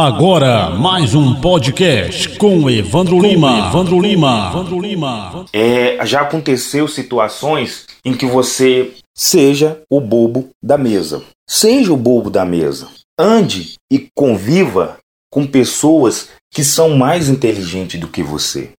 Agora, mais um podcast com Evandro Lima. Evandro Lima. Evandro Lima. É, já aconteceu situações em que você seja o bobo da mesa. Seja o bobo da mesa. Ande e conviva com pessoas que são mais inteligentes do que você.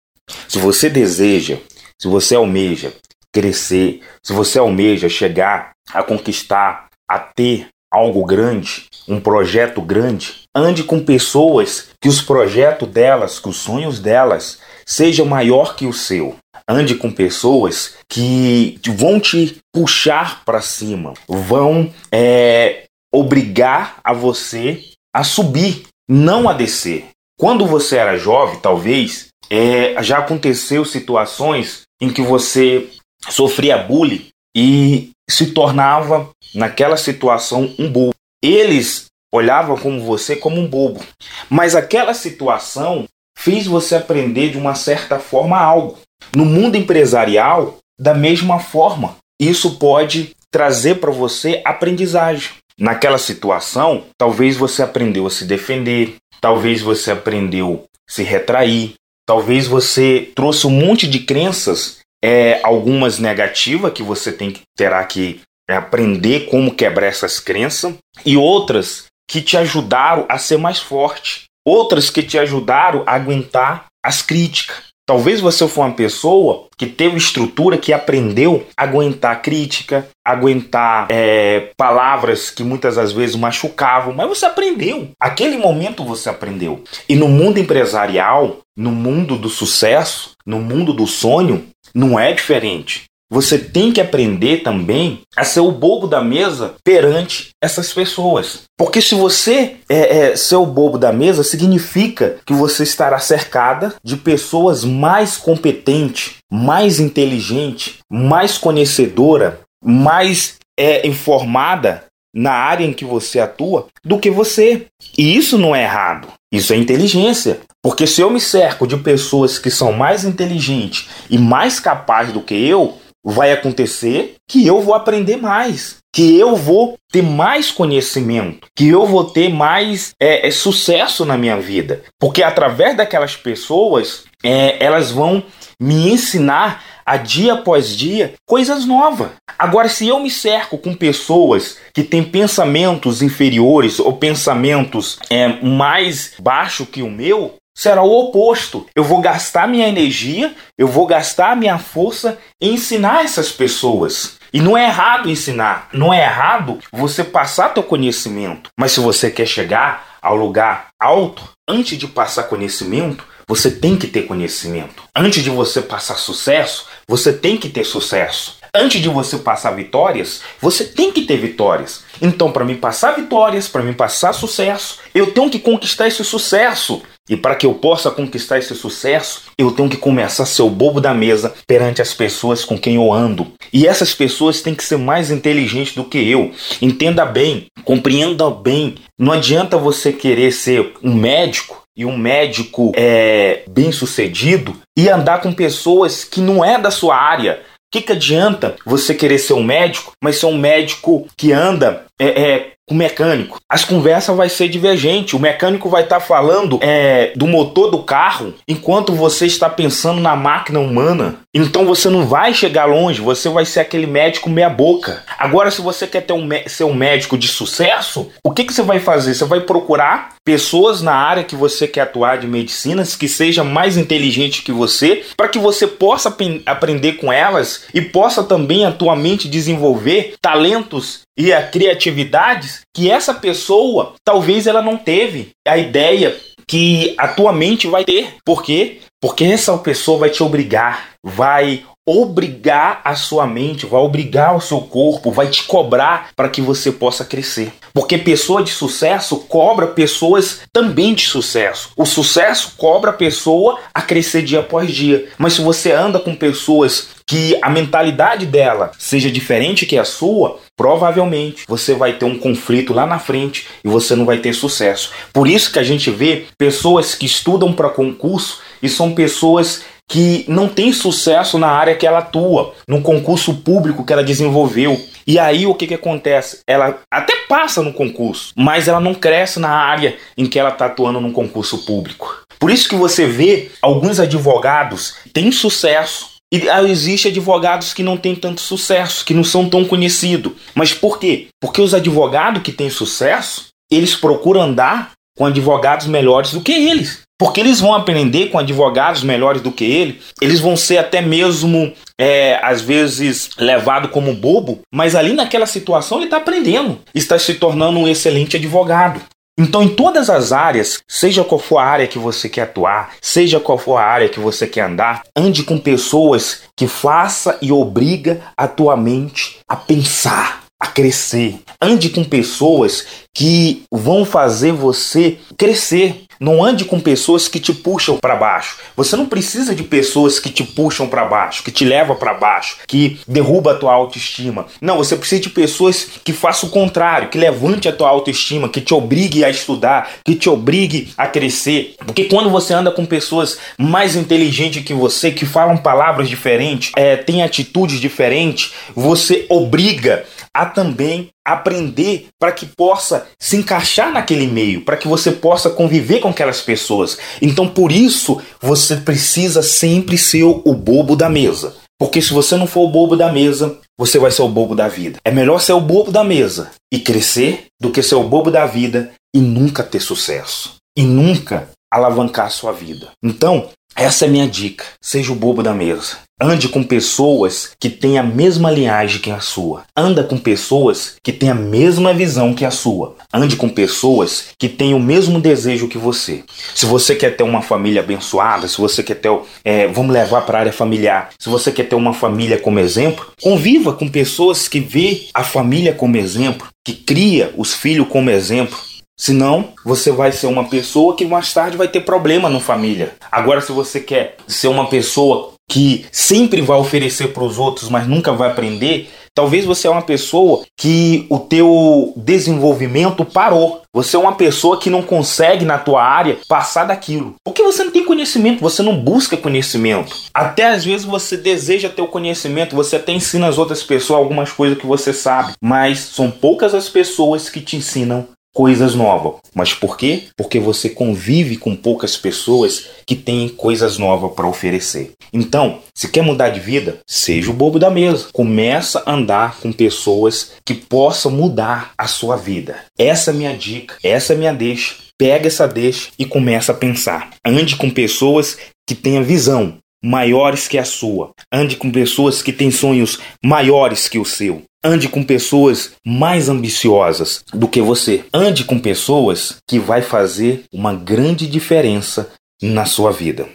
Se você deseja, se você almeja crescer, se você almeja chegar a conquistar, a ter algo grande, um projeto grande, ande com pessoas que os projetos delas, que os sonhos delas sejam maior que o seu. Ande com pessoas que vão te puxar para cima, vão é, obrigar a você a subir, não a descer. Quando você era jovem, talvez, é, já aconteceu situações em que você sofria bullying e se tornava, naquela situação, um bobo. Eles olhavam como você como um bobo. Mas aquela situação fez você aprender de uma certa forma algo. No mundo empresarial, da mesma forma, isso pode trazer para você aprendizagem. Naquela situação, talvez você aprendeu a se defender, talvez você aprendeu a se retrair, talvez você trouxe um monte de crenças é, algumas negativas que você tem que terá que é, aprender como quebrar essas crenças e outras que te ajudaram a ser mais forte, outras que te ajudaram a aguentar as críticas. Talvez você foi uma pessoa que teve estrutura, que aprendeu a aguentar crítica, aguentar é, palavras que muitas das vezes machucavam, mas você aprendeu. Aquele momento você aprendeu. E no mundo empresarial, no mundo do sucesso, no mundo do sonho, não é diferente. Você tem que aprender também a ser o bobo da mesa perante essas pessoas. Porque se você é, é, ser o bobo da mesa, significa que você estará cercada de pessoas mais competentes, mais inteligentes, mais conhecedora, mais é, informada na área em que você atua do que você. E isso não é errado. Isso é inteligência. Porque se eu me cerco de pessoas que são mais inteligentes e mais capazes do que eu, vai acontecer que eu vou aprender mais, que eu vou ter mais conhecimento, que eu vou ter mais é, é, sucesso na minha vida, porque através daquelas pessoas é, elas vão me ensinar a dia após dia coisas novas. Agora, se eu me cerco com pessoas que têm pensamentos inferiores ou pensamentos é, mais baixos que o meu, será o oposto. Eu vou gastar minha energia, eu vou gastar minha força em ensinar essas pessoas. E não é errado ensinar, não é errado você passar teu conhecimento. Mas se você quer chegar ao lugar alto, antes de passar conhecimento, você tem que ter conhecimento. Antes de você passar sucesso, você tem que ter sucesso. Antes de você passar vitórias, você tem que ter vitórias. Então, para mim passar vitórias, para mim passar sucesso, eu tenho que conquistar esse sucesso. E para que eu possa conquistar esse sucesso, eu tenho que começar a ser o bobo da mesa perante as pessoas com quem eu ando. E essas pessoas têm que ser mais inteligentes do que eu. Entenda bem, compreenda bem. Não adianta você querer ser um médico e um médico é, bem sucedido e andar com pessoas que não é da sua área. O que, que adianta você querer ser um médico, mas ser um médico que anda é, é, o mecânico. As conversas vai ser divergente. O mecânico vai estar tá falando é, do motor do carro enquanto você está pensando na máquina humana. Então você não vai chegar longe. Você vai ser aquele médico meia boca. Agora, se você quer ter um, ser um médico de sucesso, o que, que você vai fazer? Você vai procurar pessoas na área que você quer atuar de medicina que seja mais inteligente que você, para que você possa aprender com elas e possa também atualmente desenvolver talentos e a criatividades que essa pessoa talvez ela não teve a ideia que a tua mente vai ter. Por quê? Porque essa pessoa vai te obrigar, vai obrigar a sua mente, vai obrigar o seu corpo, vai te cobrar para que você possa crescer. Porque pessoa de sucesso cobra pessoas também de sucesso. O sucesso cobra a pessoa a crescer dia após dia. Mas se você anda com pessoas que a mentalidade dela seja diferente que a sua, provavelmente você vai ter um conflito lá na frente e você não vai ter sucesso. Por isso que a gente vê pessoas que estudam para concurso e são pessoas que não têm sucesso na área que ela atua, no concurso público que ela desenvolveu. E aí o que, que acontece? Ela até passa no concurso, mas ela não cresce na área em que ela está atuando num concurso público. Por isso que você vê alguns advogados têm sucesso, e existe advogados que não têm tanto sucesso, que não são tão conhecidos. Mas por quê? Porque os advogados que têm sucesso, eles procuram andar com advogados melhores do que eles. Porque eles vão aprender com advogados melhores do que ele, eles vão ser até mesmo, é, às vezes, levado como bobo, mas ali naquela situação ele está aprendendo, está se tornando um excelente advogado. Então, em todas as áreas, seja qual for a área que você quer atuar, seja qual for a área que você quer andar, ande com pessoas que faça e obriga a tua mente a pensar, a crescer. Ande com pessoas que vão fazer você crescer. Não ande com pessoas que te puxam para baixo. Você não precisa de pessoas que te puxam para baixo, que te levam para baixo, que derruba a tua autoestima. Não, você precisa de pessoas que façam o contrário, que levante a tua autoestima, que te obrigue a estudar, que te obrigue a crescer. Porque quando você anda com pessoas mais inteligentes que você, que falam palavras diferentes, é, têm atitudes diferentes, você obriga a também aprender para que possa se encaixar naquele meio, para que você possa conviver com aquelas pessoas. Então, por isso, você precisa sempre ser o bobo da mesa. Porque se você não for o bobo da mesa, você vai ser o bobo da vida. É melhor ser o bobo da mesa e crescer do que ser o bobo da vida e nunca ter sucesso. E nunca alavancar sua vida. Então, essa é minha dica. Seja o bobo da mesa. Ande com pessoas que têm a mesma linhagem que a sua. Anda com pessoas que têm a mesma visão que a sua. Ande com pessoas que têm o mesmo desejo que você. Se você quer ter uma família abençoada, se você quer ter, é, vamos levar para a área familiar, se você quer ter uma família como exemplo, conviva com pessoas que vê a família como exemplo, que cria os filhos como exemplo, Senão, você vai ser uma pessoa que mais tarde vai ter problema na família. Agora, se você quer ser uma pessoa que sempre vai oferecer para os outros, mas nunca vai aprender, talvez você é uma pessoa que o teu desenvolvimento parou. Você é uma pessoa que não consegue na tua área passar daquilo. Porque você não tem conhecimento, você não busca conhecimento. Até às vezes você deseja ter o conhecimento, você até ensina as outras pessoas algumas coisas que você sabe, mas são poucas as pessoas que te ensinam coisas novas. Mas por quê? Porque você convive com poucas pessoas que têm coisas novas para oferecer. Então, se quer mudar de vida, seja o bobo da mesa. Começa a andar com pessoas que possam mudar a sua vida. Essa é minha dica, essa é a minha deixa. Pega essa deixa e começa a pensar. Ande com pessoas que tenham visão, maiores que a sua. Ande com pessoas que têm sonhos maiores que o seu. Ande com pessoas mais ambiciosas do que você. Ande com pessoas que vai fazer uma grande diferença na sua vida.